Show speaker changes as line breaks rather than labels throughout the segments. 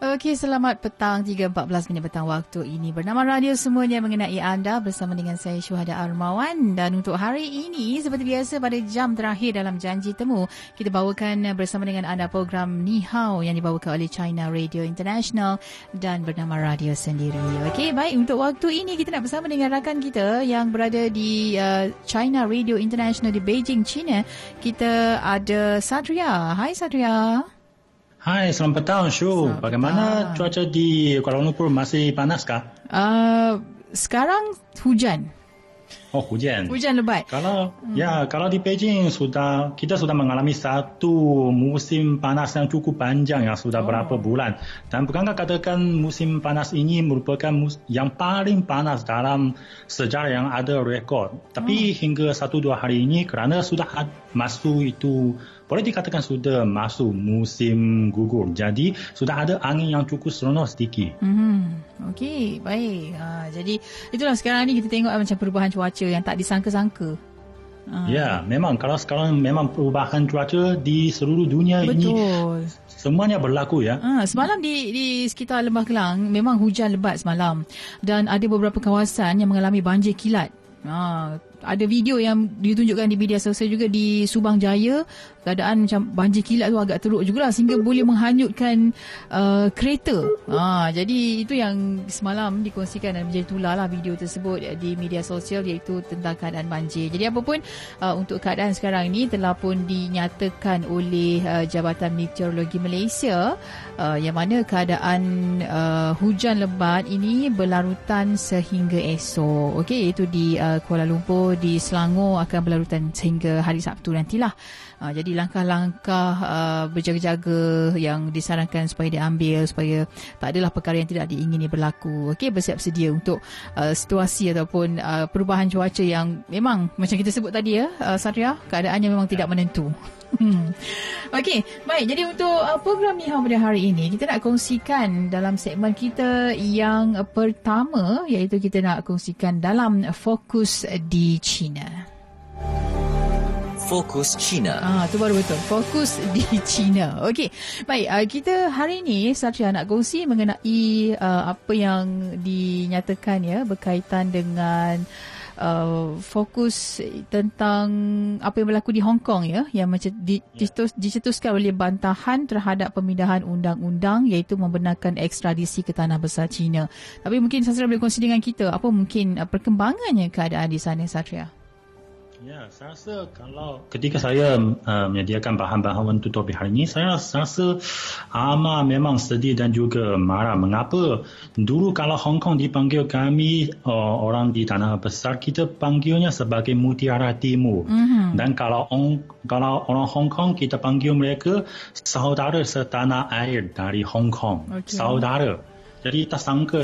Okey, selamat petang 3.14 minit petang waktu ini. Bernama radio semuanya mengenai anda bersama dengan saya Syuhada Armawan. Dan untuk hari ini, seperti biasa pada jam terakhir dalam janji temu, kita bawakan bersama dengan anda program Ni Hao yang dibawakan oleh China Radio International dan bernama radio sendiri. Okey, baik. Untuk waktu ini, kita nak bersama dengan rakan kita yang berada di uh, China Radio International di Beijing, China. Kita ada Satria. Hai Satria.
Hai, selamat petang Shu. Selamat Bagaimana petang. cuaca di Kuala Lumpur masih panas kah?
Uh, sekarang hujan.
Oh, hujan.
Hujan lebat.
Kalau hmm. ya, kalau di Beijing sudah kita sudah mengalami satu musim panas yang cukup panjang yang sudah oh. berapa bulan. Dan bukankah katakan musim panas ini merupakan mus- yang paling panas dalam sejarah yang ada rekod. Tapi hmm. hingga satu dua hari ini kerana sudah masuk itu boleh dikatakan sudah masuk musim gugur. Jadi sudah ada angin yang cukup seronok sedikit.
Mm-hmm. Okey, baik. Ha, jadi itulah sekarang ni kita tengok macam perubahan cuaca yang tak disangka-sangka.
Ha. Ya, memang kalau sekarang memang perubahan cuaca di seluruh dunia
Betul.
ini semuanya berlaku ya.
Ha, semalam di di sekitar Lembah Kelang memang hujan lebat semalam dan ada beberapa kawasan yang mengalami banjir kilat. Ha, ada video yang ditunjukkan di media sosial juga di Subang Jaya keadaan macam banjir kilat tu agak teruk jugalah sehingga boleh menghanyutkan uh, kereta. Ha, jadi itu yang semalam dikongsikan dan menjadi tular lah video tersebut di media sosial iaitu tentang keadaan banjir. Jadi apapun uh, untuk keadaan sekarang ini telah pun dinyatakan oleh uh, Jabatan Meteorologi Malaysia uh, yang mana keadaan uh, hujan lebat ini berlarutan sehingga esok. Okey, itu di uh, Kuala Lumpur di Selangor akan berlarutan sehingga hari Sabtu nantilah. Uh, jadi langkah-langkah uh, berjaga-jaga yang disarankan supaya diambil supaya tak adalah perkara yang tidak diingini berlaku. Okey, bersiap sedia untuk uh, situasi ataupun uh, perubahan cuaca yang memang macam kita sebut tadi ya, uh, Satria, keadaannya memang tidak menentu. Hmm. Okey, baik. Jadi untuk uh, program ni pada hari ini, kita nak kongsikan dalam segmen kita yang pertama iaitu kita nak kongsikan dalam fokus di China.
Fokus China.
Ah, tu baru betul. Fokus di China. Okey. Baik, uh, kita hari ini Satria nak kongsi mengenai uh, apa yang dinyatakan ya berkaitan dengan uh, fokus tentang apa yang berlaku di Hong Kong ya yang macam di, ya. dicetuskan oleh bantahan terhadap pemindahan undang-undang iaitu membenarkan ekstradisi ke tanah besar China. Tapi mungkin Satria boleh kongsi dengan kita apa mungkin uh, perkembangannya keadaan di sana Satria.
Ya, saya rasa kalau ketika saya uh, menyediakan bahan-bahan untuk topik hari ini, saya rasa amat memang sedih dan juga marah. Mengapa? Dulu kalau Hong Kong dipanggil kami uh, orang di tanah besar, kita panggilnya sebagai Mutiara Timur. Mm-hmm. Dan kalau on, kalau orang Hong Kong, kita panggil mereka saudara setanah air dari Hong Kong. Okay. Saudara. Jadi tak sangka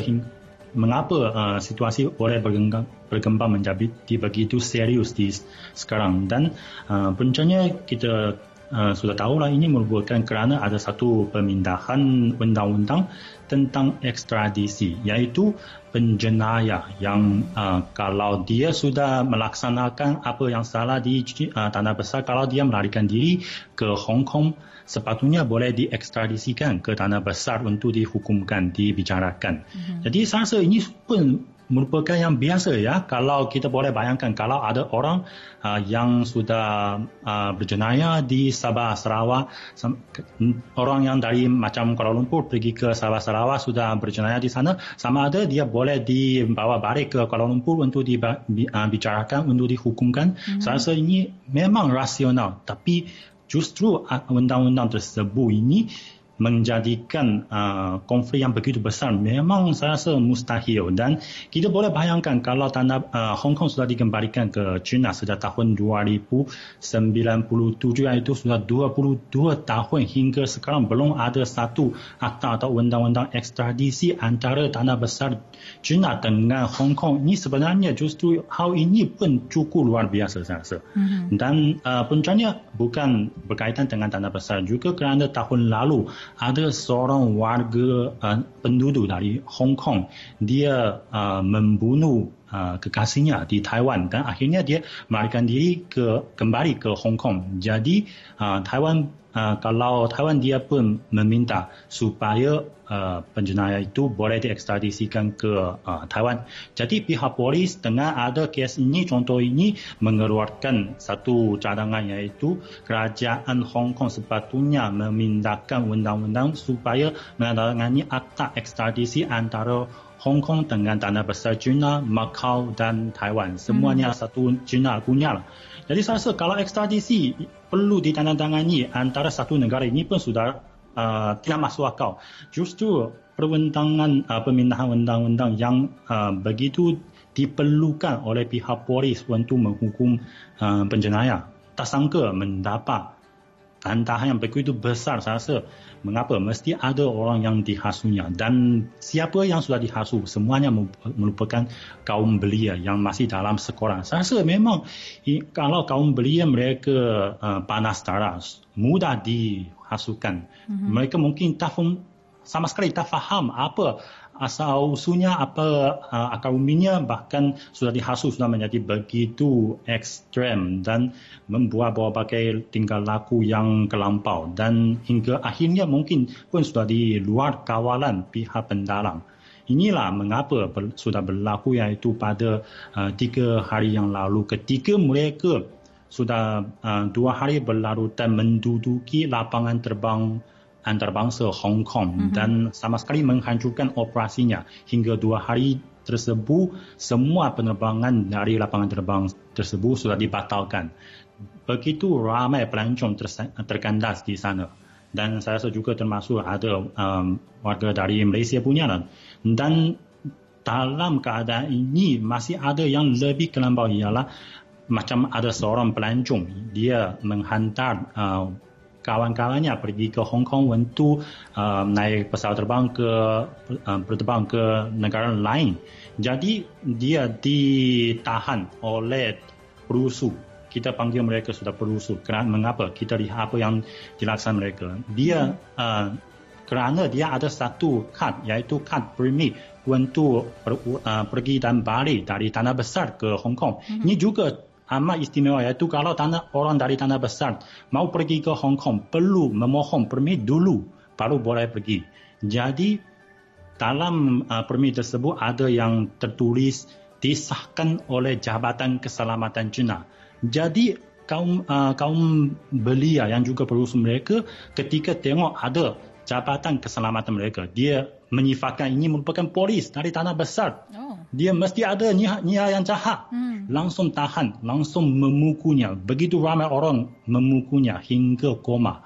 mengapa uh, situasi boleh berkembang, berkembang menjadi begitu serius di sekarang. Dan uh, puncanya kita uh, sudah tahu lah ini merupakan kerana ada satu pemindahan undang-undang tentang ekstradisi iaitu penjenayah yang uh, kalau dia sudah melaksanakan apa yang salah di uh, tanah besar kalau dia melarikan diri ke Hong Kong sepatutnya boleh diekstradisikan ke tanah besar untuk dihukumkan, dibicarakan. Mm-hmm. Jadi saya rasa ini pun merupakan yang biasa ya. Kalau kita boleh bayangkan kalau ada orang uh, yang sudah uh, berjenayah di Sabah Sarawak orang yang dari macam Kuala Lumpur pergi ke Sabah Sarawak sudah berjenayah di sana sama ada dia boleh dibawa balik ke Kuala Lumpur untuk dibicarakan uh, untuk dihukumkan. Mm-hmm. saya rasa ini memang rasional. Tapi justru undang-undang tersebut ini menjadikan uh, konflik yang begitu besar memang saya rasa mustahil. Dan kita boleh bayangkan kalau tanah uh, Hong Kong sudah dikembalikan ke China sejak tahun 2097 itu sudah 22 tahun hingga sekarang belum ada satu akta atau undang-undang ekstradisi antara tanah besar China dengan Hong Kong. Ini sebenarnya justru hal ini pun cukup luar biasa saya rasa. Mm-hmm. dan uh, puncanya bukan berkaitan dengan tanah besar juga kerana tahun lalu ada seorang warga uh, penduduk dari Hong Kong dia uh, membunuh uh, kekasihnya di Taiwan dan akhirnya dia melarikan diri ke kembali ke Hong Kong. Jadi uh, Taiwan uh, kalau Taiwan dia pun meminta supaya uh, penjenayah itu boleh diekstradisikan ke uh, Taiwan. Jadi pihak polis dengan ada kes ini, contoh ini mengeluarkan satu cadangan iaitu kerajaan Hong Kong sepatutnya memindahkan undang-undang supaya menandatangani akta ekstradisi antara Hong Kong dengan tanah besar China, Macau dan Taiwan. Semuanya hmm. satu China punya lah. Jadi saya rasa kalau ekstradisi perlu ditandatangani antara satu negara ini pun sudah uh, tidak masuk akal. Justru perundangan uh, pemindahan undang-undang yang uh, begitu diperlukan oleh pihak polis untuk menghukum uh, penjenayah. Tak sangka mendapat tantangan yang begitu besar saya rasa mengapa? Mesti ada orang yang dihasunya. Dan siapa yang sudah dihasu semuanya merupakan kaum belia yang masih dalam sekolah. Saya rasa memang kalau kaum belia mereka uh, panas darah mudah dihasukan. Mm-hmm. mereka mungkin tak sama sekali tak faham apa asal usulnya apa uh, akar umbinya bahkan sudah dihasut sudah menjadi begitu ekstrem dan membuat berbagai tingkah laku yang kelampau. Dan hingga akhirnya mungkin pun sudah di luar kawalan pihak pendalang. Inilah mengapa ber, sudah berlaku iaitu pada uh, tiga hari yang lalu. Ketika mereka sudah uh, dua hari berlalu dan menduduki lapangan terbang antarabangsa Hong Kong mm-hmm. dan sama sekali menghancurkan operasinya hingga dua hari tersebut semua penerbangan dari lapangan terbang tersebut sudah dibatalkan. Begitu ramai pelancong terkandas di sana dan saya rasa juga termasuk ada um, warga dari Malaysia punya dan dalam keadaan ini masih ada yang lebih kelambau ialah macam ada seorang pelancong dia menghantar uh, kawan-kawannya pergi ke Hong Kong untuk uh, naik pesawat terbang ke uh, berterbang ke negara lain. Jadi dia ditahan oleh perusuh. Kita panggil mereka sudah perusuh. Kerana mengapa? Kita lihat apa yang dilaksanakan mereka. Dia uh, kerana dia ada satu kad iaitu kad permit untuk per, uh, pergi dan balik dari tanah besar ke Hong Kong. Mm-hmm. Ini juga amat istimewa iaitu kalau tanah orang dari tanah besar mau pergi ke Hong Kong perlu memohon permit dulu baru boleh pergi. Jadi dalam uh, permit tersebut ada yang tertulis disahkan oleh Jabatan Keselamatan China. Jadi kaum uh, kaum belia yang juga perusahaan mereka ketika tengok ada Jabatan Keselamatan mereka dia menyifatkan ini merupakan polis dari tanah besar. Oh. Dia mesti ada niat, niat yang jahat. Hmm. Langsung tahan, langsung memukulnya. Begitu ramai orang memukulnya hingga koma.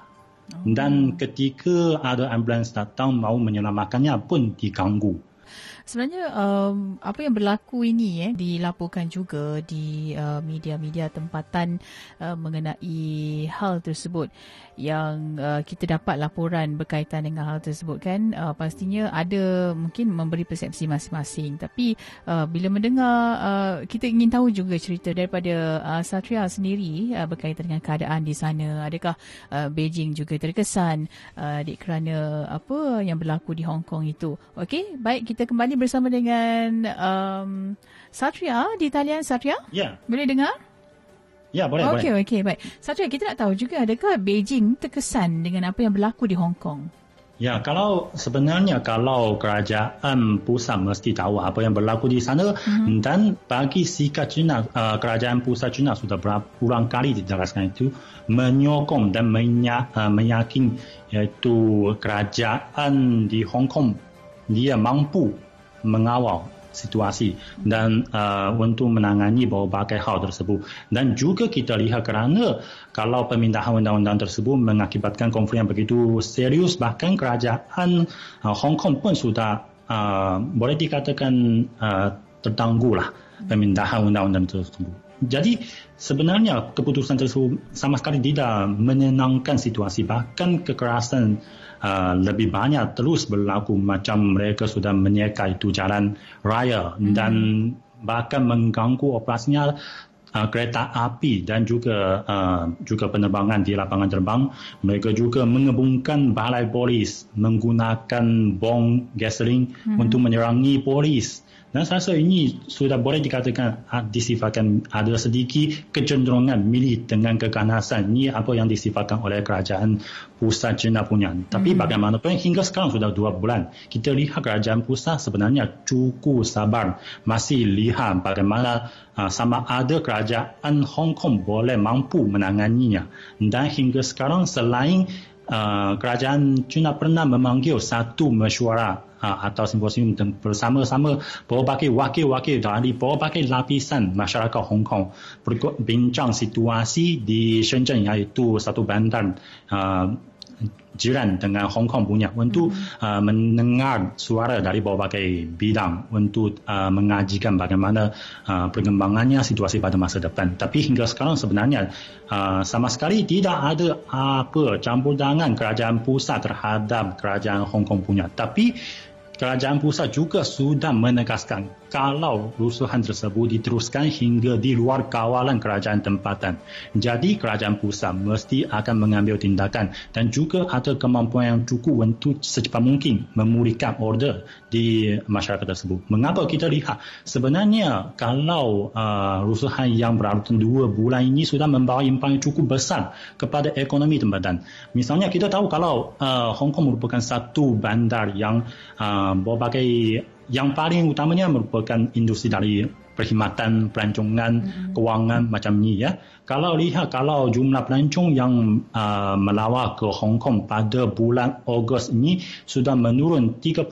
Oh. Dan ketika ada ambulans datang mau menyelamatkannya pun diganggu.
Sebenarnya um, apa yang berlaku ini eh dilaporkan juga di uh, media-media tempatan uh, mengenai hal tersebut yang uh, kita dapat laporan berkaitan dengan hal tersebut kan? Uh, pastinya ada mungkin memberi persepsi masing-masing. Tapi uh, bila mendengar uh, kita ingin tahu juga cerita daripada uh, Satria sendiri uh, berkaitan dengan keadaan di sana. Adakah uh, Beijing juga terkesan uh, kerana apa yang berlaku di Hong Kong itu? Okey baik kita kembali bersama dengan um, Satria di talian Satria
ya
boleh dengar
Ya, boleh.
Okey, okey, baik. Satu yang kita nak tahu juga, adakah Beijing terkesan dengan apa yang berlaku di Hong Kong?
Ya, kalau sebenarnya kalau kerajaan pusat mesti tahu apa yang berlaku di sana mm-hmm. dan bagi sikap China, uh, kerajaan pusat China sudah berulang kali dijelaskan itu menyokong dan menya, uh, meyakin iaitu kerajaan di Hong Kong dia mampu mengawal situasi dan uh, untuk menangani berbagai hal tersebut dan juga kita lihat kerana kalau pemindahan undang-undang tersebut mengakibatkan konflik yang begitu serius bahkan kerajaan uh, Hong Kong pun sudah uh, boleh dikatakan uh, tertangguhlah pemindahan undang-undang tersebut. Jadi sebenarnya keputusan tersebut sama sekali tidak menenangkan situasi bahkan kekerasan uh, lebih banyak terus berlaku macam mereka sudah menyeka itu jalan raya hmm. dan bahkan mengganggu operasinya uh, kereta api dan juga uh, juga penerbangan di lapangan terbang mereka juga mengebungkan balai polis menggunakan bom gasoline hmm. untuk menyerangi polis dan saya rasa ini sudah boleh dikatakan disifatkan ada sedikit kecenderungan milih dengan keganasan. Ini apa yang disifatkan oleh kerajaan pusat China punya. Tapi hmm. bagaimanapun hingga sekarang sudah dua bulan. Kita lihat kerajaan pusat sebenarnya cukup sabar. Masih lihat bagaimana uh, sama ada kerajaan Hong Kong boleh mampu menanganinya. Dan hingga sekarang selain uh, kerajaan China pernah memanggil satu mesyuarat uh, atau simposium bersama-sama berbagai wakil-wakil dari berbagai lapisan masyarakat Hong Kong. Berbincang situasi di Shenzhen iaitu satu bandar uh, jiran dengan Hong Kong punya untuk hmm. uh, mendengar suara dari berbagai bidang untuk uh, mengajikan bagaimana uh, perkembangannya situasi pada masa depan. Tapi hingga sekarang sebenarnya uh, sama sekali tidak ada apa campur tangan kerajaan pusat terhadap kerajaan Hong Kong punya. Tapi kerajaan pusat juga sudah menegaskan kalau rusuhan tersebut diteruskan hingga di luar kawalan kerajaan tempatan. Jadi kerajaan pusat mesti akan mengambil tindakan dan juga ada kemampuan yang cukup untuk secepat mungkin memulihkan order di masyarakat tersebut. Mengapa kita lihat sebenarnya kalau uh, rusuhan yang berlangsung dua bulan ini sudah membawa impak yang cukup besar kepada ekonomi tempatan. Misalnya kita tahu kalau uh, Hong Kong merupakan satu bandar yang uh, berbagai yang paling utamanya merupakan industri dari perkhidmatan, pelancongan, mm-hmm. kewangan macam ni ya. Kalau lihat kalau jumlah pelancong yang uh, melawat ke Hong Kong pada bulan Ogos ini sudah menurun 30%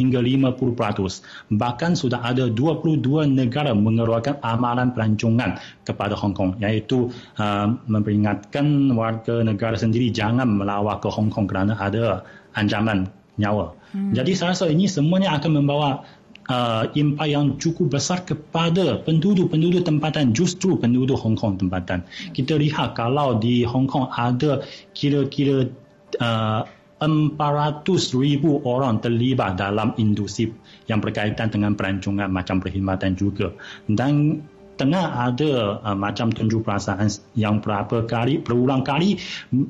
hingga 50%. Bahkan sudah ada 22 negara mengeluarkan amalan pelancongan kepada Hong Kong iaitu uh, memperingatkan warga negara sendiri jangan melawat ke Hong Kong kerana ada ancaman nyawa. Hmm. Jadi saya rasa ini semuanya akan membawa uh, impak yang cukup besar kepada penduduk-penduduk tempatan justru penduduk Hong Kong tempatan. Hmm. Kita lihat kalau di Hong Kong ada kira-kira uh, 400 ribu orang terlibat dalam industri yang berkaitan dengan perancangan macam perkhidmatan juga. Dan tengah ada uh, macam tunjuk perasaan yang berapa kali berulang kali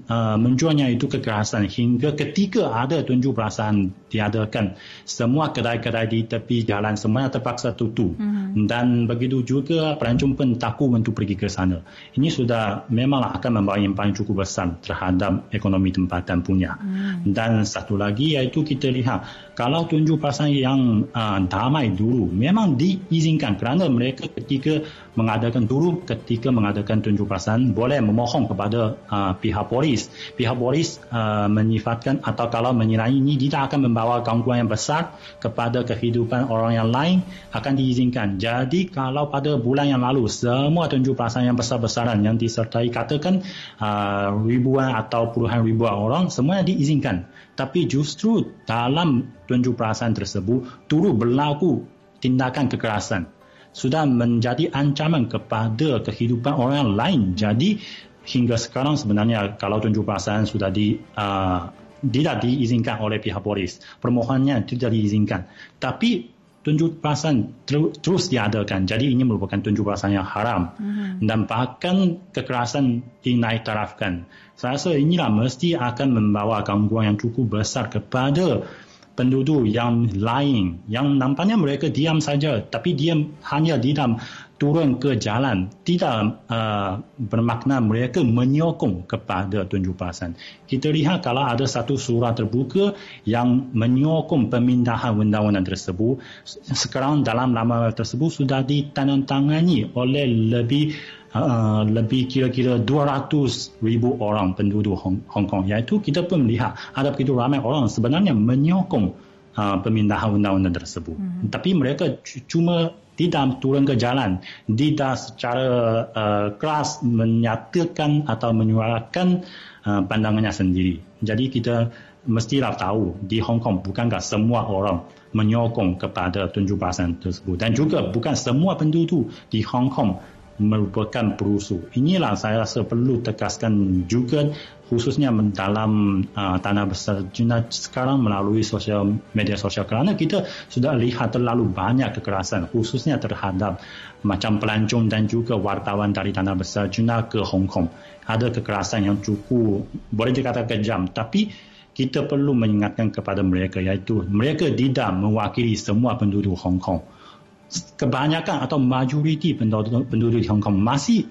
uh, menjualnya itu kekerasan hingga ketika ada tunjuk perasaan diadakan semua kedai-kedai di tepi jalan semuanya terpaksa tutup hmm. dan begitu juga pelancong pun takut untuk pergi ke sana ini sudah memang akan membawa impak cukup besar terhadap ekonomi tempatan punya hmm. dan satu lagi iaitu kita lihat kalau tunjuk perasaan yang uh, damai dulu memang diizinkan kerana mereka ketika mengadakan dulu ketika mengadakan tunjuk perasaan boleh memohon kepada uh, pihak polis. Pihak polis uh, menyifatkan atau kalau menilai ini tidak akan membawa gangguan yang besar kepada kehidupan orang yang lain akan diizinkan. Jadi kalau pada bulan yang lalu semua tunjuk perasaan yang besar-besaran yang disertai katakan uh, ribuan atau puluhan ribuan orang semuanya diizinkan. Tapi justru dalam tunjuk perasaan tersebut turut berlaku tindakan kekerasan sudah menjadi ancaman kepada kehidupan orang lain. Jadi hingga sekarang sebenarnya kalau tunjuk perasaan sudah di uh, tidak diizinkan oleh pihak polis, permohonannya tidak diizinkan. Tapi tunjuk perasaan ter, terus diadakan. Jadi ini merupakan tunjuk perasaan yang haram mm-hmm. dan bahkan kekerasan dinaik tarafkan. Saya rasa inilah mesti akan membawa gangguan yang cukup besar kepada penduduk yang lain yang nampaknya mereka diam saja tapi diam hanya diam turun ke jalan tidak uh, bermakna mereka menyokong kepada tunjuk perasaan. Kita lihat kalau ada satu surat terbuka yang menyokong pemindahan undang-undang tersebut sekarang dalam lamaran tersebut sudah ditandatangani oleh lebih uh, lebih kira-kira 200 ribu orang penduduk Hong, Hong Kong. Iaitu kita pun melihat ada begitu ramai orang sebenarnya menyokong uh, pemindahan undang-undang tersebut. Hmm. Tapi mereka cuma tidak turun ke jalan, tidak secara uh, keras menyatakan atau menyuarakan uh, pandangannya sendiri. Jadi kita mestilah tahu di Hong Kong bukankah semua orang menyokong kepada tunjuk perasaan tersebut dan juga bukan semua penduduk di Hong Kong merupakan perusuh. Inilah saya rasa perlu tekaskan juga khususnya dalam uh, tanah besar China sekarang melalui sosial media sosial kerana kita sudah lihat terlalu banyak kekerasan khususnya terhadap macam pelancong dan juga wartawan dari tanah besar China ke Hong Kong. Ada kekerasan yang cukup boleh dikatakan kejam tapi kita perlu mengingatkan kepada mereka iaitu mereka tidak mewakili semua penduduk Hong Kong kebanyakan atau majoriti penduduk, penduduk di Hong Kong masih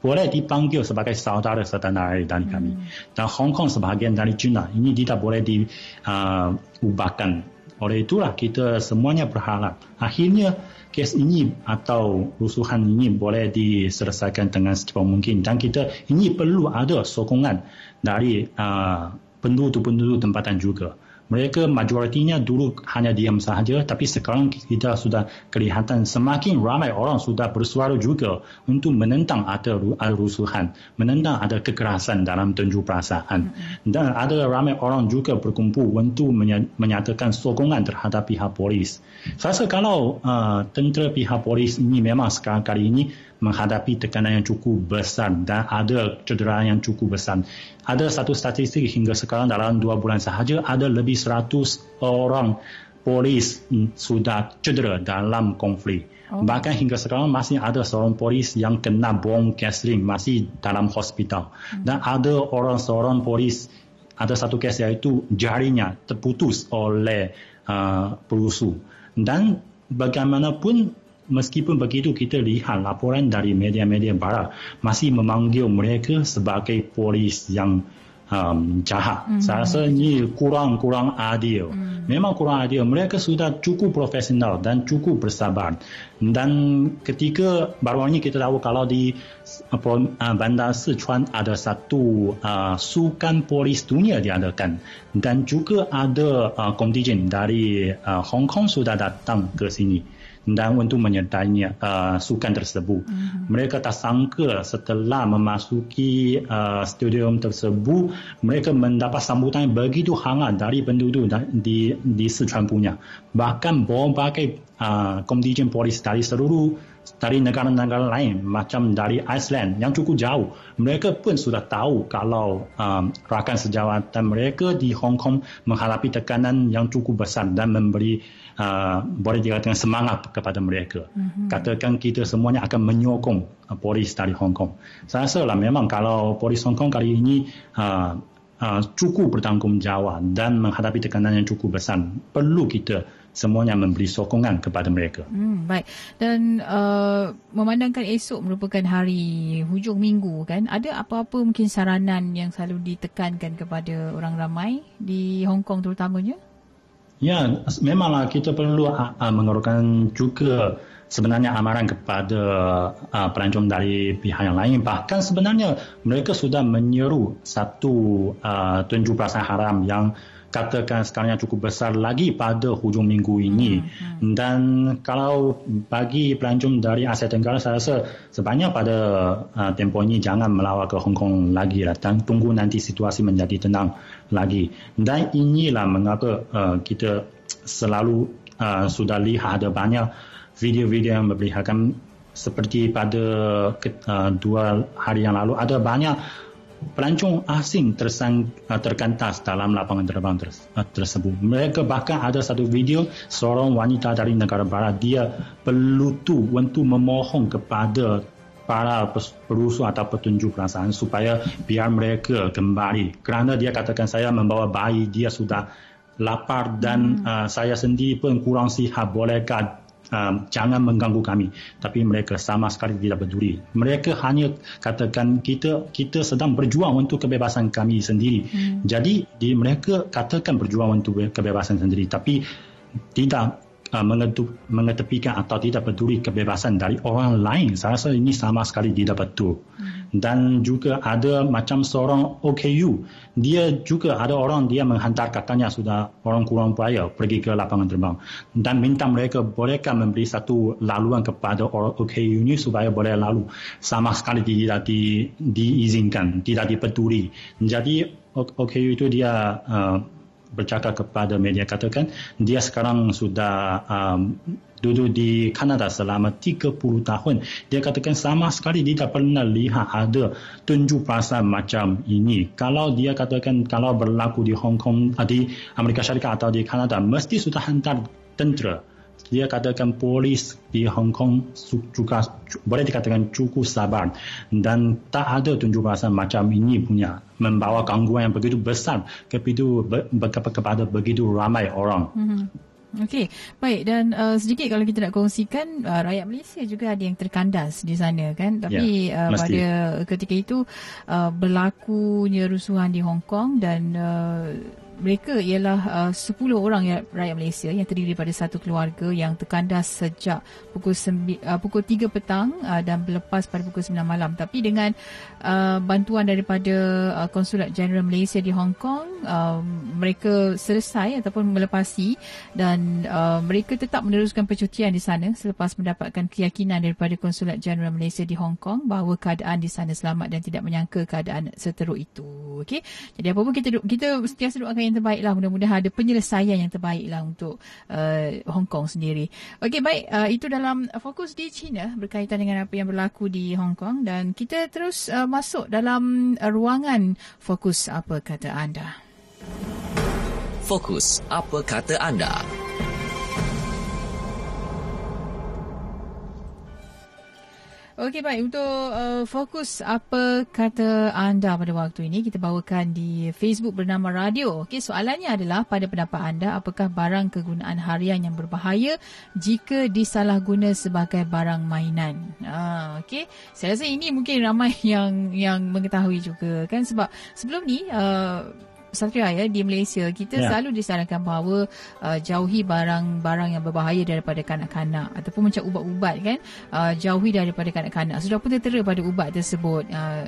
boleh dipanggil sebagai saudara air dari kami. Hmm. Dan Hong Kong sebahagian dari China ini tidak boleh diubahkan. Uh, Oleh itulah kita semuanya berharap akhirnya kes ini atau rusuhan ini boleh diselesaikan dengan secepat mungkin. Dan kita ini perlu ada sokongan dari uh, penduduk-penduduk tempatan juga mereka majoritinya dulu hanya diam sahaja tapi sekarang kita sudah kelihatan semakin ramai orang sudah bersuara juga untuk menentang ada rusuhan, menentang ada kekerasan dalam tunjuk perasaan. Dan ada ramai orang juga berkumpul untuk menyatakan sokongan terhadap pihak polis. Saya rasa kalau uh, tentera pihak polis ini memang sekarang kali ini menghadapi tekanan yang cukup besar dan ada cedera yang cukup besar. Ada satu statistik hingga sekarang dalam dua bulan sahaja ada lebih 100 orang polis sudah cedera dalam konflik. Oh. Bahkan hingga sekarang masih ada seorang polis yang kena bom gasoline masih dalam hospital. Hmm. Dan ada orang seorang polis ada satu kes iaitu jarinya terputus oleh uh, perusuh. Dan bagaimanapun meskipun begitu kita lihat laporan dari media-media barat masih memanggil mereka sebagai polis yang um, jahat. Mm-hmm. Saya rasa ini kurang-kurang adil. Mm. Memang kurang adil. Mereka sudah cukup profesional dan cukup bersabar. Dan ketika baru ini kita tahu kalau di uh, bandar Sichuan ada satu uh, sukan polis dunia diadakan dan juga ada uh, kontingen dari uh, Hong Kong sudah datang ke sini dan untuk menyertai uh, sukan tersebut. Mm-hmm. Mereka tak sangka setelah memasuki uh, stadium tersebut, mereka mendapat sambutan yang begitu hangat dari penduduk di di Sichuan punya. Bahkan berbagai uh, kontingen polis dari seluruh dari negara-negara lain macam dari Iceland yang cukup jauh mereka pun sudah tahu kalau um, rakan sejawat dan mereka di Hong Kong menghadapi tekanan yang cukup besar dan memberi uh, boleh dikatakan semangat kepada mereka. Mm-hmm. Katakan kita semuanya akan menyokong uh, polis dari Hong Kong. Saya rasa lah memang kalau polis Hong Kong kali ini uh, uh, cukup bertanggungjawab dan menghadapi tekanan yang cukup besar, perlu kita semuanya memberi sokongan kepada mereka.
Hmm, baik. Dan uh, memandangkan esok merupakan hari hujung minggu kan, ada apa-apa mungkin saranan yang selalu ditekankan kepada orang ramai di Hong Kong terutamanya?
Ya, memanglah kita perlu uh, mengeluarkan juga sebenarnya amaran kepada uh, pelancong dari pihak yang lain. Bahkan sebenarnya mereka sudah menyeru satu uh, tunjuk perasaan haram yang katakan sekarang yang cukup besar lagi pada hujung minggu ini. Hmm, hmm. Dan kalau bagi pelancong dari Asia Tenggara, saya rasa sebanyak pada uh, tempoh ini jangan melawat ke Hong Kong lagi lah. Dan tunggu nanti situasi menjadi tenang lagi. Dan inilah mengapa uh, kita selalu uh, sudah lihat ada banyak video-video yang memperlihatkan seperti pada uh, dua hari yang lalu ada banyak pelancong asing tersang, uh, terkantas dalam lapangan terbang uh, tersebut. Mereka bahkan ada satu video seorang wanita dari negara barat dia berlutu untuk memohon kepada para perusuh atau petunjuk perasaan supaya biar mereka kembali. Kerana dia katakan saya membawa bayi, dia sudah lapar dan hmm. uh, saya sendiri pun kurang sihat. Bolehkah um, jangan mengganggu kami. Tapi mereka sama sekali tidak peduli. Mereka hanya katakan kita kita sedang berjuang untuk kebebasan kami sendiri. Hmm. jadi di mereka katakan berjuang untuk kebebasan sendiri. Tapi tidak uh, mengetepikan atau tidak peduli kebebasan dari orang lain. Saya rasa ini sama sekali tidak betul. Hmm dan juga ada macam seorang OKU dia juga ada orang dia menghantar katanya sudah orang kurang upaya pergi ke lapangan terbang. Dan minta mereka bolehkah memberi satu laluan kepada orang OKU ini supaya boleh lalu. Sama sekali tidak di, diizinkan tidak dipeduli jadi OKU itu dia uh, bercakap kepada media katakan dia sekarang sudah um, duduk di Kanada selama 30 tahun. Dia katakan sama sekali dia tak pernah lihat ada tunjuk perasaan macam ini. Kalau dia katakan kalau berlaku di Hong Kong, uh, di Amerika Syarikat atau di Kanada, mesti sudah hantar tentera dia katakan polis di Hong Kong juga boleh dikatakan cukup sabar dan tak ada tunjuk rasa macam ini punya membawa gangguan yang begitu besar kepada, kepada begitu ramai orang. Mm-hmm.
Okey, baik dan uh, sedikit kalau kita nak kongsikan uh, rakyat Malaysia juga ada yang terkandas di sana kan? Tapi ya, uh, pada ketika itu uh, berlakunya rusuhan di Hong Kong dan uh, mereka ialah uh, 10 orang ya, rakyat Malaysia yang terdiri daripada satu keluarga yang terkandas sejak pukul sembi, uh, pukul 3 petang uh, dan berlepas pada pukul 9 malam. Tapi dengan uh, bantuan daripada uh, Konsulat Jeneral Malaysia di Hong Kong uh, mereka selesai ataupun melepasi dan uh, mereka tetap meneruskan percutian di sana selepas mendapatkan keyakinan daripada Konsulat Jeneral Malaysia di Hong Kong bahawa keadaan di sana selamat dan tidak menyangka keadaan seteruk itu. Okey? Jadi apa pun kita kita sentiasa doakan yang terbaik lah. Mudah-mudahan ada penyelesaian yang terbaik lah untuk uh, Hong Kong sendiri. Okey, baik. Uh, itu dalam fokus di China berkaitan dengan apa yang berlaku di Hong Kong. Dan kita terus uh, masuk dalam uh, ruangan fokus apa kata anda.
Fokus apa kata anda.
Okey baik untuk uh, fokus apa kata anda pada waktu ini kita bawakan di Facebook bernama Radio. Okey soalannya adalah pada pendapat anda apakah barang kegunaan harian yang berbahaya jika disalahguna sebagai barang mainan. Ah okey. Saya rasa ini mungkin ramai yang yang mengetahui juga kan sebab sebelum ni uh, Satria ya di Malaysia. Kita ya. selalu disarankan bahawa uh, jauhi barang-barang yang berbahaya daripada kanak-kanak ataupun macam ubat-ubat kan? Uh, jauhi daripada kanak-kanak. Sudah pun tertera pada ubat tersebut. Uh,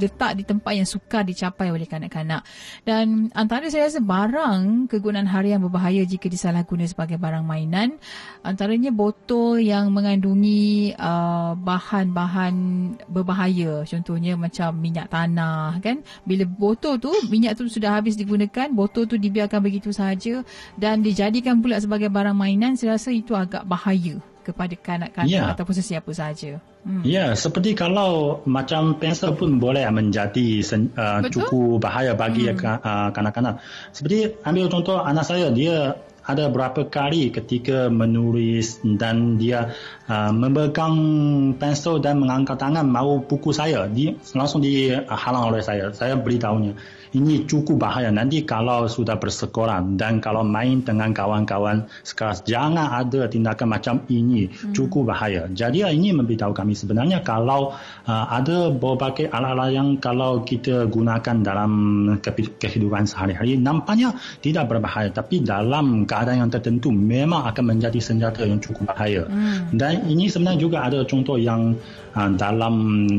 letak di tempat yang sukar dicapai oleh kanak-kanak. Dan antara saya rasa barang kegunaan harian berbahaya jika disalahguna sebagai barang mainan antaranya botol yang mengandungi uh, bahan-bahan berbahaya. Contohnya macam minyak tanah kan? Bila botol tu minyak tu sudah habis digunakan, botol tu dibiarkan begitu sahaja dan dijadikan pula sebagai barang mainan, saya rasa itu agak bahaya kepada kanak-kanak ya. ataupun sesiapa sahaja.
Hmm. Ya, seperti kalau macam pensel pun boleh menjadi uh, cukup bahaya bagi hmm. uh, kanak-kanak. Seperti ambil contoh anak saya, dia ada berapa kali ketika menulis dan dia uh, memegang pensel dan mengangkat tangan mau pukul saya, dia langsung dihalang oleh saya. Saya beritahunya ini cukup bahaya. Nanti kalau sudah bersekolah dan kalau main dengan kawan-kawan sekelas jangan ada tindakan macam ini. Hmm. cukup bahaya. Jadi ini memberitahu kami. Sebenarnya kalau uh, ada berbagai alat-alat yang kalau kita gunakan dalam kehidupan sehari-hari nampaknya tidak berbahaya. Tapi dalam keadaan yang tertentu memang akan menjadi senjata yang cukup bahaya. Hmm. dan ini sebenarnya juga ada contoh yang uh, dalam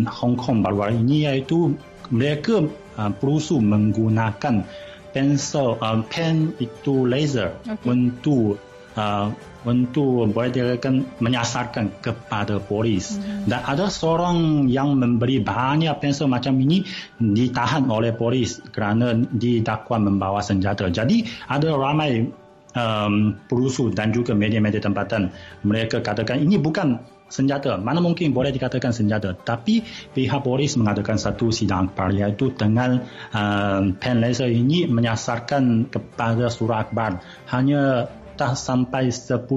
Hong Kong baru-baru ini iaitu mereka uh, perusuh menggunakan pensel uh, pen itu laser okay. untuk uh, untuk boleh dikatakan menyasarkan kepada polis mm-hmm. dan ada seorang yang memberi banyak pensel macam ini ditahan oleh polis kerana didakwa membawa senjata jadi ada ramai um, perusuh dan juga media-media tempatan mereka katakan ini bukan senjata. Mana mungkin boleh dikatakan senjata. Tapi pihak polis mengadakan satu sidang parlimen itu dengan uh, pen laser ini menyasarkan kepada surah akhbar. Hanya tak sampai 10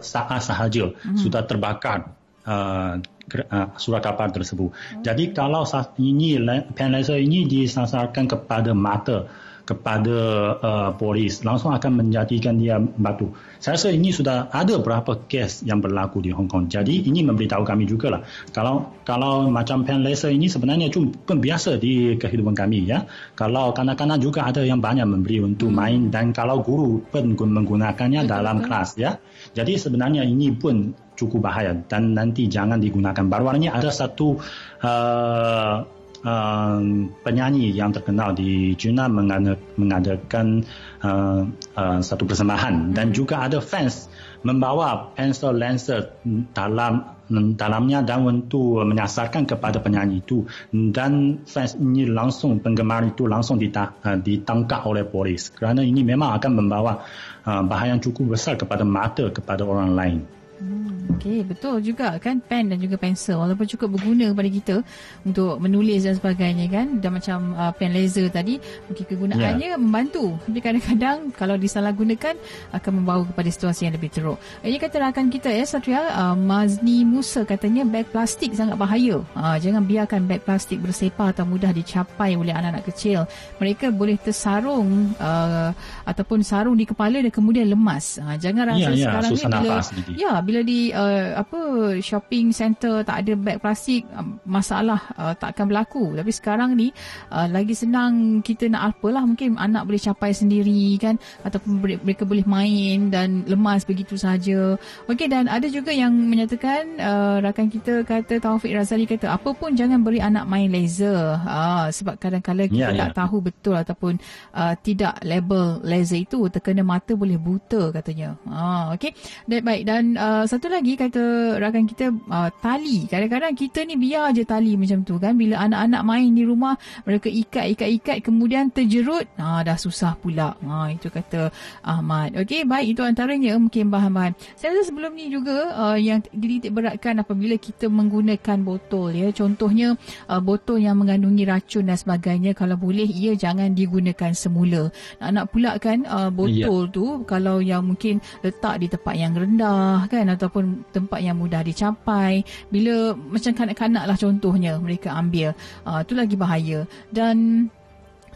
saat sahaja hmm. sudah terbakar uh, uh, surat kapal tersebut. Hmm. Jadi kalau saat ini pen laser ini disasarkan kepada mata kepada uh, polis langsung akan menjadikan dia batu. Saya rasa ini sudah ada beberapa kes yang berlaku di Hong Kong. Jadi ini memberitahu kami juga lah. Kalau kalau macam pen laser ini sebenarnya cuma biasa di kehidupan kami ya. Kalau kanak-kanak juga ada yang banyak memberi untuk hmm. main dan kalau guru pun menggunakannya betul, dalam kelas ya. Jadi sebenarnya ini pun cukup bahaya dan nanti jangan digunakan. Baru-baru ini ada satu uh, uh, penyanyi yang terkenal di China mengadakan uh, uh, satu persembahan. Dan juga ada fans membawa pensel lensa dalam dalamnya dan untuk menyasarkan kepada penyanyi itu. Dan fans ini langsung penggemar itu langsung ditangkap oleh polis. Kerana ini memang akan membawa bahaya yang cukup besar kepada mata kepada orang lain.
Hmm, Okey, betul juga kan pen dan juga pensel walaupun cukup berguna kepada kita untuk menulis dan sebagainya kan dan macam uh, pen laser tadi mungkin kegunaannya yeah. membantu tapi kadang-kadang kalau disalahgunakan akan membawa kepada situasi yang lebih teruk. Ini kata rakan kita ya Satria uh, Mazni Musa katanya beg plastik sangat bahaya. Uh, jangan biarkan beg plastik bersepah atau mudah dicapai oleh anak-anak kecil. Mereka boleh tersarung uh, ataupun sarung di kepala dan kemudian lemas. Uh, jangan rasa yeah, yeah. sekarang
Susah
ni bila
ya
bila di uh, apa shopping center tak ada beg plastik uh, masalah uh, tak akan berlaku. Tapi sekarang ni uh, lagi senang kita nak apalah mungkin anak boleh capai sendiri kan ataupun mereka boleh main dan lemas begitu saja okey dan ada juga yang menyatakan uh, rakan kita kata Taufik Razali kata apa pun jangan beri anak main laser. Uh, sebab kadang-kadang kita yeah, tak yeah. tahu betul ataupun uh, tidak label laser itu terkena mata boleh buta katanya. Uh, okey. Baik dan uh, Uh, satu lagi kata rakan kita uh, tali. Kadang-kadang kita ni biar je tali macam tu kan. Bila anak-anak main di rumah mereka ikat-ikat-ikat kemudian terjerut. Ah dah susah pula. Ha itu kata Ahmad. Okey baik itu antaranya mungkin bahan-bahan. Saya rasa sebelum ni juga uh, yang dititik beratkan apabila kita menggunakan botol ya. Contohnya uh, botol yang mengandungi racun dan sebagainya kalau boleh ia jangan digunakan semula. Nak-nak pula kan uh, botol yeah. tu kalau yang mungkin letak di tempat yang rendah kan ataupun tempat yang mudah dicapai. Bila macam kanak-kanak lah contohnya mereka ambil uh, tu lagi bahaya. Dan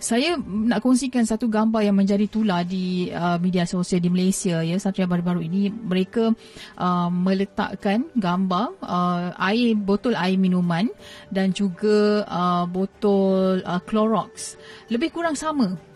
saya nak kongsikan satu gambar yang menjadi tular di uh, media sosial di Malaysia ya satu yang baru-baru ini. Mereka uh, meletakkan gambar uh, air botol air minuman dan juga uh, botol uh, Clorox. Lebih kurang sama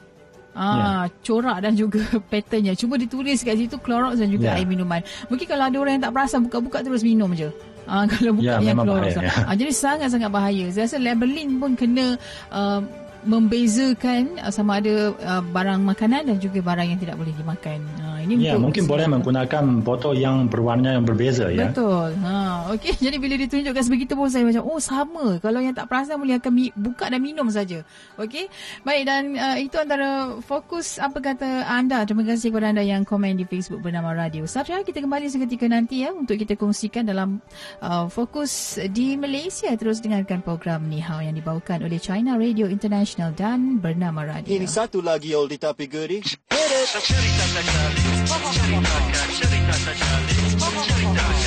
Ah, yeah. corak dan juga patternnya. Cuba ditulis kat situ Clorox dan juga yeah. air minuman. Mungkin kalau ada orang yang tak perasan buka-buka terus minum je. Ah, kalau buka yeah, yang Clorox. Bahaya, yeah. ah, jadi sangat-sangat bahaya. Saya rasa labeling pun kena uh, membezakan uh, sama ada uh, barang makanan dan juga barang yang tidak boleh dimakan.
Ha ini ya, mungkin boleh menggunakan botol yang berwarna yang berbeza
ya. Betul. Ha okey jadi bila ditunjukkan sebegitu pun saya macam oh sama. Kalau yang tak perasan boleh akan buka dan minum saja. Okey. Baik dan uh, itu antara fokus apa kata anda. Terima kasih kepada anda yang komen di Facebook bernama Radio Satria. Kita kembali seketika nanti ya untuk kita kongsikan dalam uh, fokus di Malaysia terus dengarkan program Ni Hao yang dibawakan oleh China Radio International International dan bernama radio.
Ini satu lagi oldie tapi goodie. Hit it! Cerita Ceritakan Cerita Ceritakan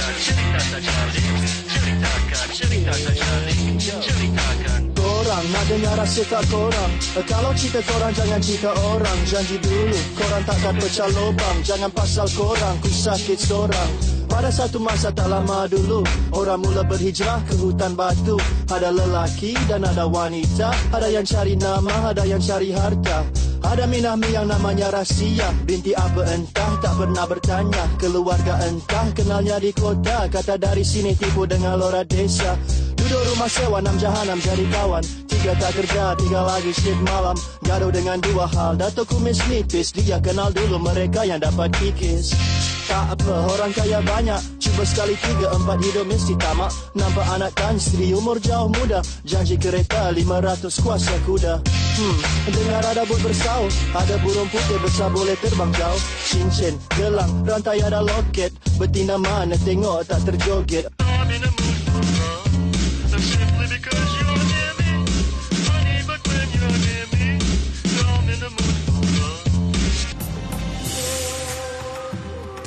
Cerita Sajali Ceritakan Cerita Sajali Ceritakan Korang nak dengar rasa tak korang Kalau cerita korang jangan cerita orang Janji dulu korang takkan pecah lubang Jangan pasal korang ku sakit seorang pada satu masa tak lama dulu. Orang mula berhijrah ke hutan batu. Ada lelaki dan ada wanita. Ada yang cari nama, ada yang cari harta. Ada minahmi yang namanya rahsia Binti apa entah tak pernah bertanya. Keluarga entah kenalnya di kota. Kata dari sini tipu dengan lora desa. Duduk rumah sewa enam jahanam jadi kawan. Tiga tak kerja, tiga lagi shift malam. Gaduh dengan dua hal. Dato kumis nipis Dia kenal dulu mereka yang dapat kikis Tak apa, orang kaya banyak Cuba sekali tiga, empat hidup mesti tamak. Nampak anak kan, isteri umur jauh muda Janji kereta, lima ratus kuasa kuda. Hmm, dengar ada but bersau Ada burung putih besar boleh terbang jauh. Cincin, gelang, rantai ada loket Betina mana tengok tak terjoget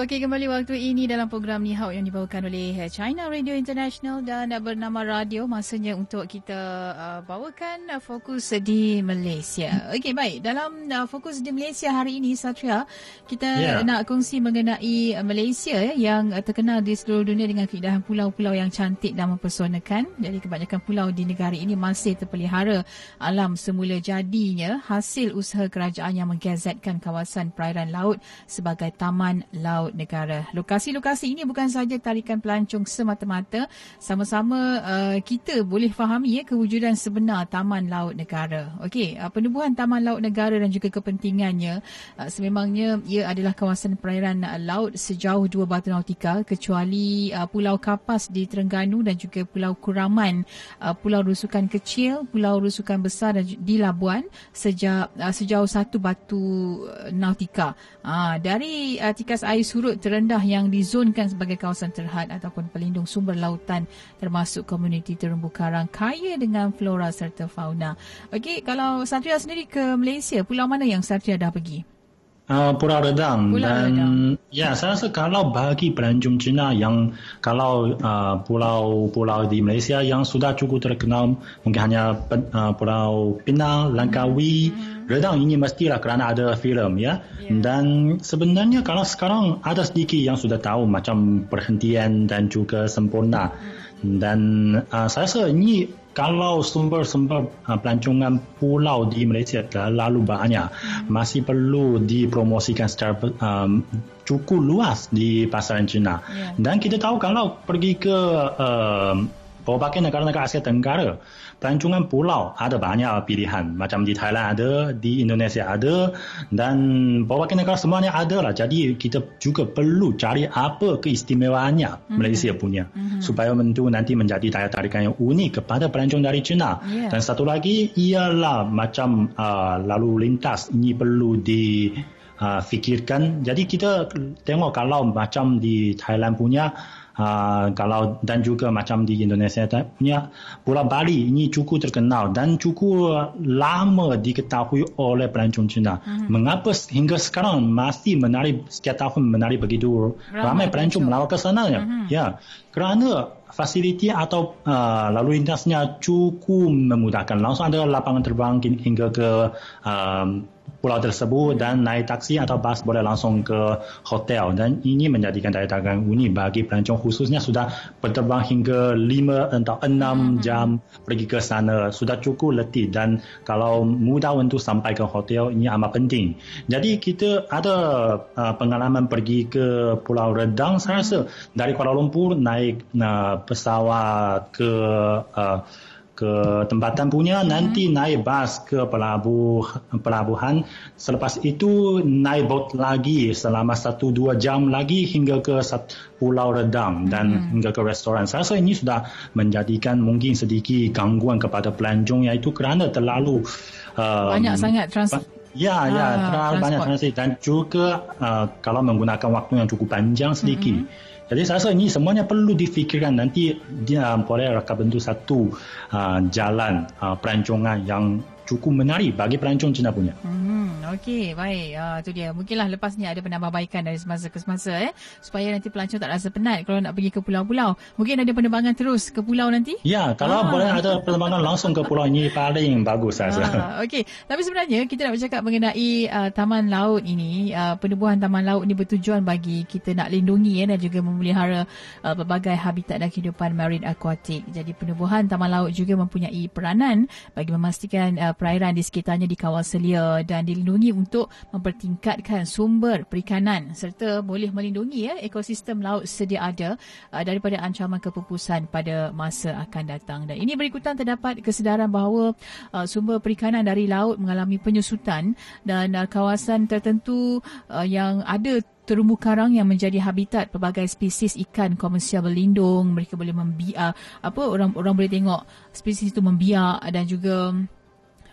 Okey, kembali waktu ini dalam program Ni Hao yang dibawakan oleh China Radio International dan bernama Radio. Masanya untuk kita uh, bawakan uh, fokus di Malaysia. Okey, baik. Dalam uh, fokus di Malaysia hari ini, Satria, kita
Ya.
nak kongsi mengenai uh, Malaysia ya, yang uh, terkenal di seluruh dunia dengan keindahan pulau-pulau yang cantik dan mempesonakan. Jadi kebanyakan pulau di negara ini masih terpelihara alam semula jadinya hasil usaha kerajaan yang menggazetkan kawasan perairan laut sebagai taman laut negara. Lokasi-lokasi ini bukan sahaja tarikan pelancong semata-mata, sama-sama uh, kita boleh fahami ya kewujudan sebenar taman laut negara. Okey, uh, penubuhan taman laut negara dan juga kepentingannya uh, sememangnya ia adalah kawasan perairan uh, laut sejauh 2 batu nautika kecuali uh, Pulau Kapas di Terengganu dan juga Pulau Kuraman, uh, Pulau Rusukan Kecil, Pulau Rusukan Besar dan di Labuan sejak uh, sejauh 1 batu uh, nautika. Uh, dari uh, tikas air surut terendah yang dizonkan sebagai kawasan terhad ataupun pelindung sumber lautan termasuk komuniti terumbu karang kaya dengan flora serta fauna. Okey, kalau Satria sendiri ke Malaysia, pulau mana yang Satria dah pergi?
Uh, Pulau Redang
Pulau
dan
Redang.
ya saya rasa kalau bagi pelancong Cina yang kalau uh, pulau-pulau di Malaysia yang sudah cukup terkenal mungkin hanya uh, Pulau Pinang, Langkawi, Redang ini mestilah kerana ada filem ya. Dan sebenarnya kalau sekarang ada sedikit yang sudah tahu macam perhentian dan juga sempurna. Dan uh, saya rasa ini kalau sumber-sumber uh, pelancongan pulau di Malaysia terlalu banyak, masih perlu dipromosikan secara um, cukup luas di pasaran Cina.
Ya.
Dan kita tahu kalau pergi ke um, berbagai negara-negara Asia Tenggara, pelancongan pulau ada banyak pilihan. Macam di Thailand ada, di Indonesia ada, dan berbagai negara semuanya ada lah. Jadi kita juga perlu cari apa keistimewaannya Malaysia punya. Supaya itu nanti menjadi daya tarikan yang unik kepada pelancong dari China.
Ya.
Dan satu lagi ialah macam uh, lalu lintas ini perlu di uh, fikirkan. Jadi kita tengok kalau macam di Thailand punya uh, kalau dan juga macam di Indonesia punya Pulau Bali ini cukup terkenal dan cukup lama diketahui oleh pelancong Cina. Mengapa hingga sekarang masih menarik setiap tahun menarik begitu
Ramai
ramai, pelancong melawat ke sana ya. Ya, kerana fasiliti atau uh, lalu lintasnya cukup memudahkan. Langsung ada lapangan terbang hin- hingga ke um, pulau tersebut dan naik taksi atau bas boleh langsung ke hotel. Dan ini menjadikan daya tarik unik bagi pelancong khususnya sudah berterbang hingga 5 atau 6 jam pergi ke sana. Sudah cukup letih dan kalau mudah untuk sampai ke hotel ini amat penting. Jadi kita ada uh, pengalaman pergi ke Pulau Redang saya rasa dari Kuala Lumpur naik uh, pesawat ke uh, ke tempatan punya nanti naik bas ke pelabuh pelabuhan selepas itu naik bot lagi selama satu dua jam lagi hingga ke Pulau Redang dan hingga ke restoran saya rasa ini sudah menjadikan mungkin sedikit gangguan kepada pelancong iaitu kerana terlalu um,
Banyak sangat trans
Ya, ya,
Ah,
terlalu banyak
transport.
transit dan juga uh, kalau menggunakan waktu yang cukup panjang sedikit.
Mm-hmm.
Jadi saya rasa ini semuanya perlu difikirkan nanti dia boleh rakam bentuk satu uh, jalan uh, pelancongan yang cukup menarik bagi pelancong Cina punya.
Hmm, okey, baik. Ah, tu dia. Mungkinlah lepas ni ada penambahbaikan dari semasa ke semasa eh supaya nanti pelancong tak rasa penat kalau nak pergi ke pulau-pulau. Mungkin ada penerbangan terus ke pulau nanti?
Ya, kalau
Ah.
boleh ada penerbangan langsung ke pulau ini paling bagus saya rasa.
Ah, Okey, tapi sebenarnya kita nak bercakap mengenai uh, taman laut ini. Uh, penubuhan taman laut ini bertujuan bagi kita nak lindungi ya, dan juga memelihara uh, pelbagai habitat dan kehidupan marine aquatic. Jadi penubuhan taman laut juga mempunyai peranan bagi memastikan uh, perairan di sekitarnya dikawal selia dan dilindungi untuk mempertingkatkan sumber perikanan serta boleh melindungi ya ekosistem laut sedia ada uh, daripada ancaman kepupusan pada masa akan datang. Dan ini berikutan terdapat kesedaran bahawa uh, sumber perikanan dari laut mengalami penyusutan dan uh, kawasan tertentu uh, yang ada terumbu karang yang menjadi habitat pelbagai spesies ikan komersial berlindung. Mereka boleh membiak apa orang orang boleh tengok spesies itu membiak dan juga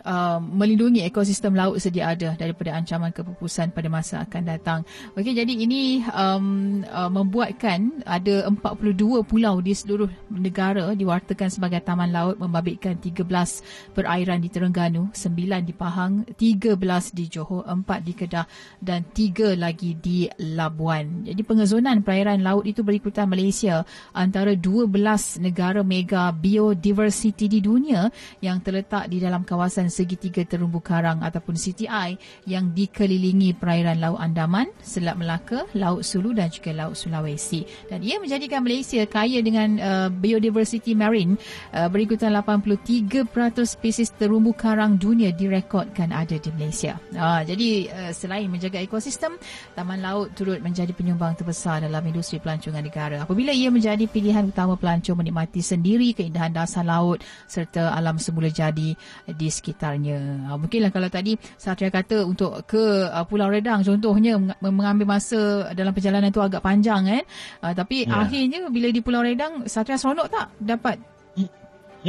uh, melindungi ekosistem laut sedia ada daripada ancaman kepupusan pada masa akan datang. Okey, jadi ini um, uh, membuatkan ada 42 pulau di seluruh negara diwartakan sebagai taman laut membabitkan 13 perairan di Terengganu, 9 di Pahang, 13 di Johor, 4 di Kedah dan 3 lagi di Labuan. Jadi pengezonan perairan laut itu berikutan Malaysia antara 12 negara mega biodiversity di dunia yang terletak di dalam kawasan segitiga terumbu karang ataupun CTI yang dikelilingi perairan Laut Andaman, Selat Melaka, Laut Sulu dan juga Laut Sulawesi. Dan ia menjadikan Malaysia kaya dengan uh, biodiversity marine uh, berikutan 83% spesies terumbu karang dunia direkodkan ada di Malaysia. Uh, jadi uh, selain menjaga ekosistem, taman laut turut menjadi penyumbang terbesar dalam industri pelancongan negara. Apabila ia menjadi pilihan utama pelancong menikmati sendiri keindahan dasar laut serta alam semula jadi di sekitarnya. Uh, mungkinlah kalau tadi Satria kata untuk ke uh, Pulau Redang contohnya meng- mengambil masa dalam perjalanan itu agak panjang kan. Uh, tapi
Ya.
akhirnya bila di Pulau Redang Satria seronok tak dapat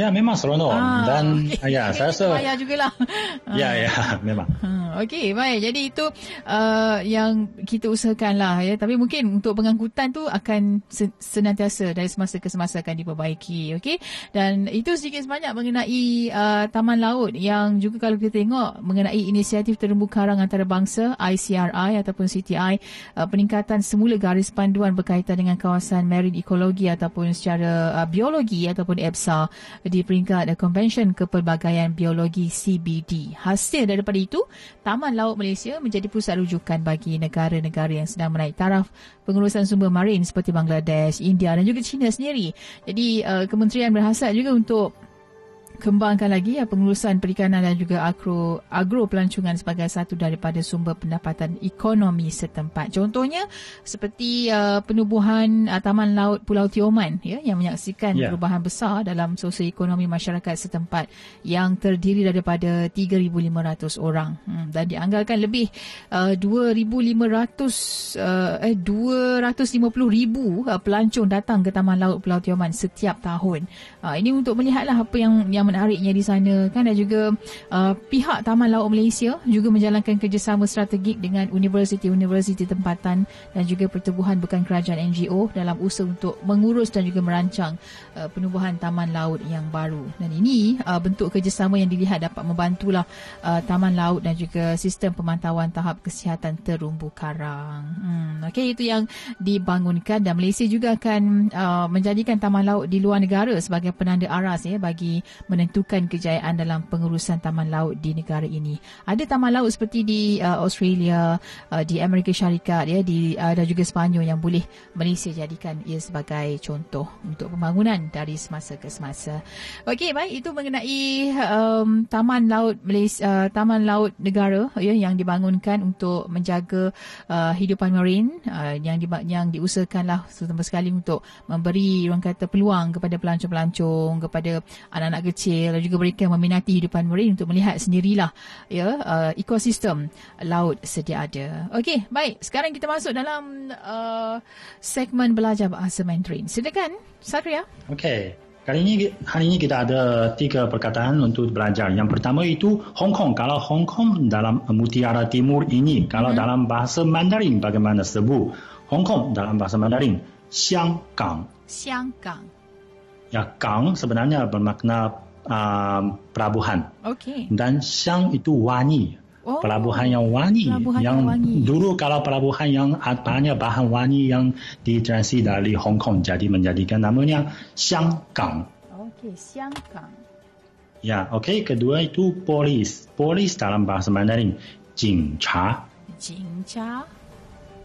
Ya, memang seronok. Dan
okey.
ya, saya rasa
Bayar jugalah.
ya ya memang.
Hmm, Okey, baik. Jadi itu uh, yang kita usahakan lah ya. Tapi mungkin untuk pengangkutan tu akan se- senantiasa dari semasa ke semasa akan diperbaiki. Okey. Dan itu sedikit sebanyak mengenai uh, Taman Laut yang juga kalau kita tengok mengenai inisiatif terumbu karang antarabangsa ICRI ataupun CTI uh, peningkatan semula garis panduan berkaitan dengan kawasan marine ekologi ataupun secara uh, biologi ataupun EBSA di peringkat Convention Kepelbagaian Biologi CBD. Hasil daripada itu, Taman Laut Malaysia menjadi pusat rujukan bagi negara-negara yang sedang menaik taraf pengurusan sumber marin seperti Bangladesh, India dan juga China sendiri. Jadi uh, kementerian berhasrat juga untuk kembangkan lagi ya, pengurusan perikanan dan juga agro, agro pelancongan sebagai satu daripada sumber pendapatan ekonomi setempat. Contohnya seperti uh, penubuhan uh, Taman Laut Pulau Tioman ya yang menyaksikan
Ya.
perubahan besar dalam sosioekonomi masyarakat setempat yang terdiri daripada 3,500 orang hmm, dan dianggarkan lebih uh, 2,500 uh, eh 250,000 uh, pelancong datang ke Taman Laut Pulau Tioman setiap tahun. Uh, ini untuk melihatlah apa yang yang menariknya di sana kan dan juga uh, pihak Taman Laut Malaysia juga menjalankan kerjasama strategik dengan universiti-universiti tempatan dan juga pertubuhan bukan kerajaan NGO dalam usaha untuk mengurus dan juga merancang uh, penubuhan taman laut yang baru. Dan ini uh, bentuk kerjasama yang dilihat dapat membantulah uh, taman laut dan juga sistem pemantauan tahap kesihatan terumbu karang. Hmm, Okey itu yang dibangunkan dan Malaysia juga akan uh, menjadikan taman laut di luar negara sebagai penanda aras ya bagi menentukan kejayaan dalam pengurusan taman laut di negara ini. Ada taman laut seperti di uh, Australia, uh, di Amerika Syarikat ya di uh, dan juga Sepanyol yang boleh Malaysia jadikan ia sebagai contoh untuk pembangunan dari semasa ke semasa. Okey baik itu mengenai um, taman laut Malaysia uh, taman laut negara ya yang dibangunkan untuk menjaga uh, hidupan marine uh, yang di, yang diusahakanlah sekali untuk memberi orang kata peluang kepada pelancong-pelancong kepada anak-anak kecil dan juga mereka meminati hidupan marine untuk melihat sendirilah ya uh, ekosistem laut sedia ada. Okey, baik. Sekarang kita masuk dalam uh, segmen belajar bahasa Mandarin. Silakan, Satria.
Okey. Kali ini hari ini kita ada tiga perkataan untuk belajar. Yang pertama itu Hong Kong. Kalau Hong Kong dalam Mutiara Timur ini, kalau dalam bahasa Mandarin bagaimana sebut? Hong Kong dalam bahasa Mandarin, Xiang Gang.
香港。
Ya, Gang sebenarnya bermakna uh, pelabuhan.
Okay.
Dan Xiang itu wangi.
Oh,
pelabuhan yang wangi
pelabuhan
yang,
yang wangi.
dulu kalau pelabuhan yang ah, banyak bahan wangi yang ditransi dari Hong Kong jadi menjadikan namanya Xiangkang.
Okey, Xiangkang.
Ya, okey, kedua itu polis. Polis dalam bahasa Mandarin, jingcha. Jingcha.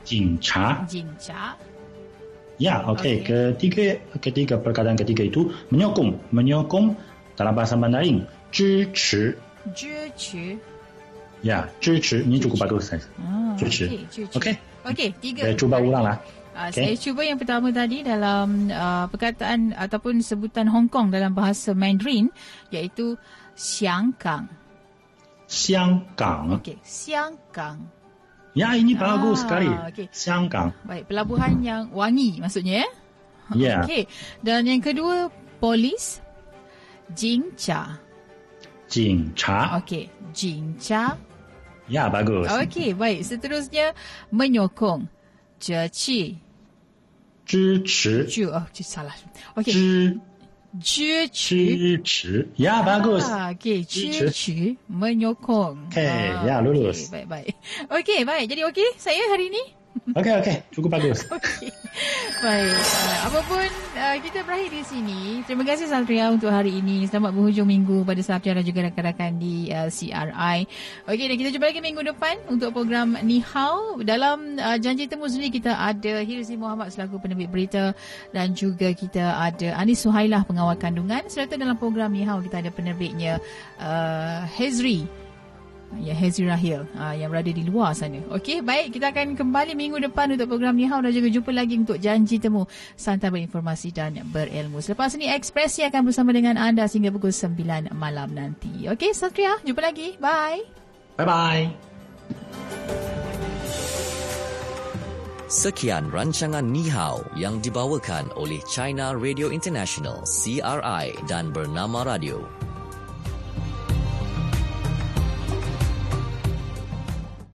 Jingcha. Jingcha.
Ya, okey,
okay.
ketiga ketiga perkataan ketiga itu menyokong, menyokong dalam bahasa Mandarin, 支持.
支持。
Ya, 支持. Ini cukup bagus. saya.
Ah,
支持.
okey, 支持。
Okey.
Okey, tiga.
Saya cuba ulang lah.
Uh,
Okey.
Saya cuba yang pertama tadi dalam uh, perkataan ataupun sebutan Hong Kong dalam bahasa Mandarin iaitu Xiang Gang.
香港.
Okey, Xiang Gang.
Ya, ini
Ah,
bagus sekali.
okey.
香港.
Baik, pelabuhan yang wangi maksudnya eh?
Ya.
Okey. Dan yang kedua polis
Jinca. Jinca.
Okey, Jinca.
Ya, bagus.
Okey, baik. Seterusnya, menyokong. Jeci.
Jeci.
Ju, oh, ju, salah. Okey.
Ju.
Jeci.
Jeci. Ya,
ah,
Okay. Okey,
jeci. Menyokong.
Okey,
ah,
ya, lulus.
Okay, baik, baik. Okey, baik. Jadi, okey, saya hari ini?
Okey okey cukup bagus
Okey. Baik. Uh, apapun uh, kita berakhir di sini. Terima kasih Satria untuk hari ini. Selamat berhujung minggu pada Satria dan juga rakan-rakan di uh, CRI. Okey, dan kita jumpa lagi minggu depan untuk program Ni Hao. Dalam uh, janji temu sendiri kita ada Hirzi Muhammad selaku penerbit berita dan juga kita ada Anis Suhailah pengawal kandungan serta dalam program Ni Hao kita ada penerbitnya uh, Hezri Ya, Hezri Rahil uh, yang berada di luar sana. Okey, baik. Kita akan kembali minggu depan untuk program Nihau dan juga jumpa lagi untuk janji temu santai berinformasi dan berilmu. Selepas ini, Ekspresi akan bersama dengan anda sehingga pukul 9 malam nanti. Okey, Satria. Jumpa lagi. Bye.
Bye bye
Sekian rancangan Ni Hao yang dibawakan oleh China Radio International CRI dan Bernama Radio.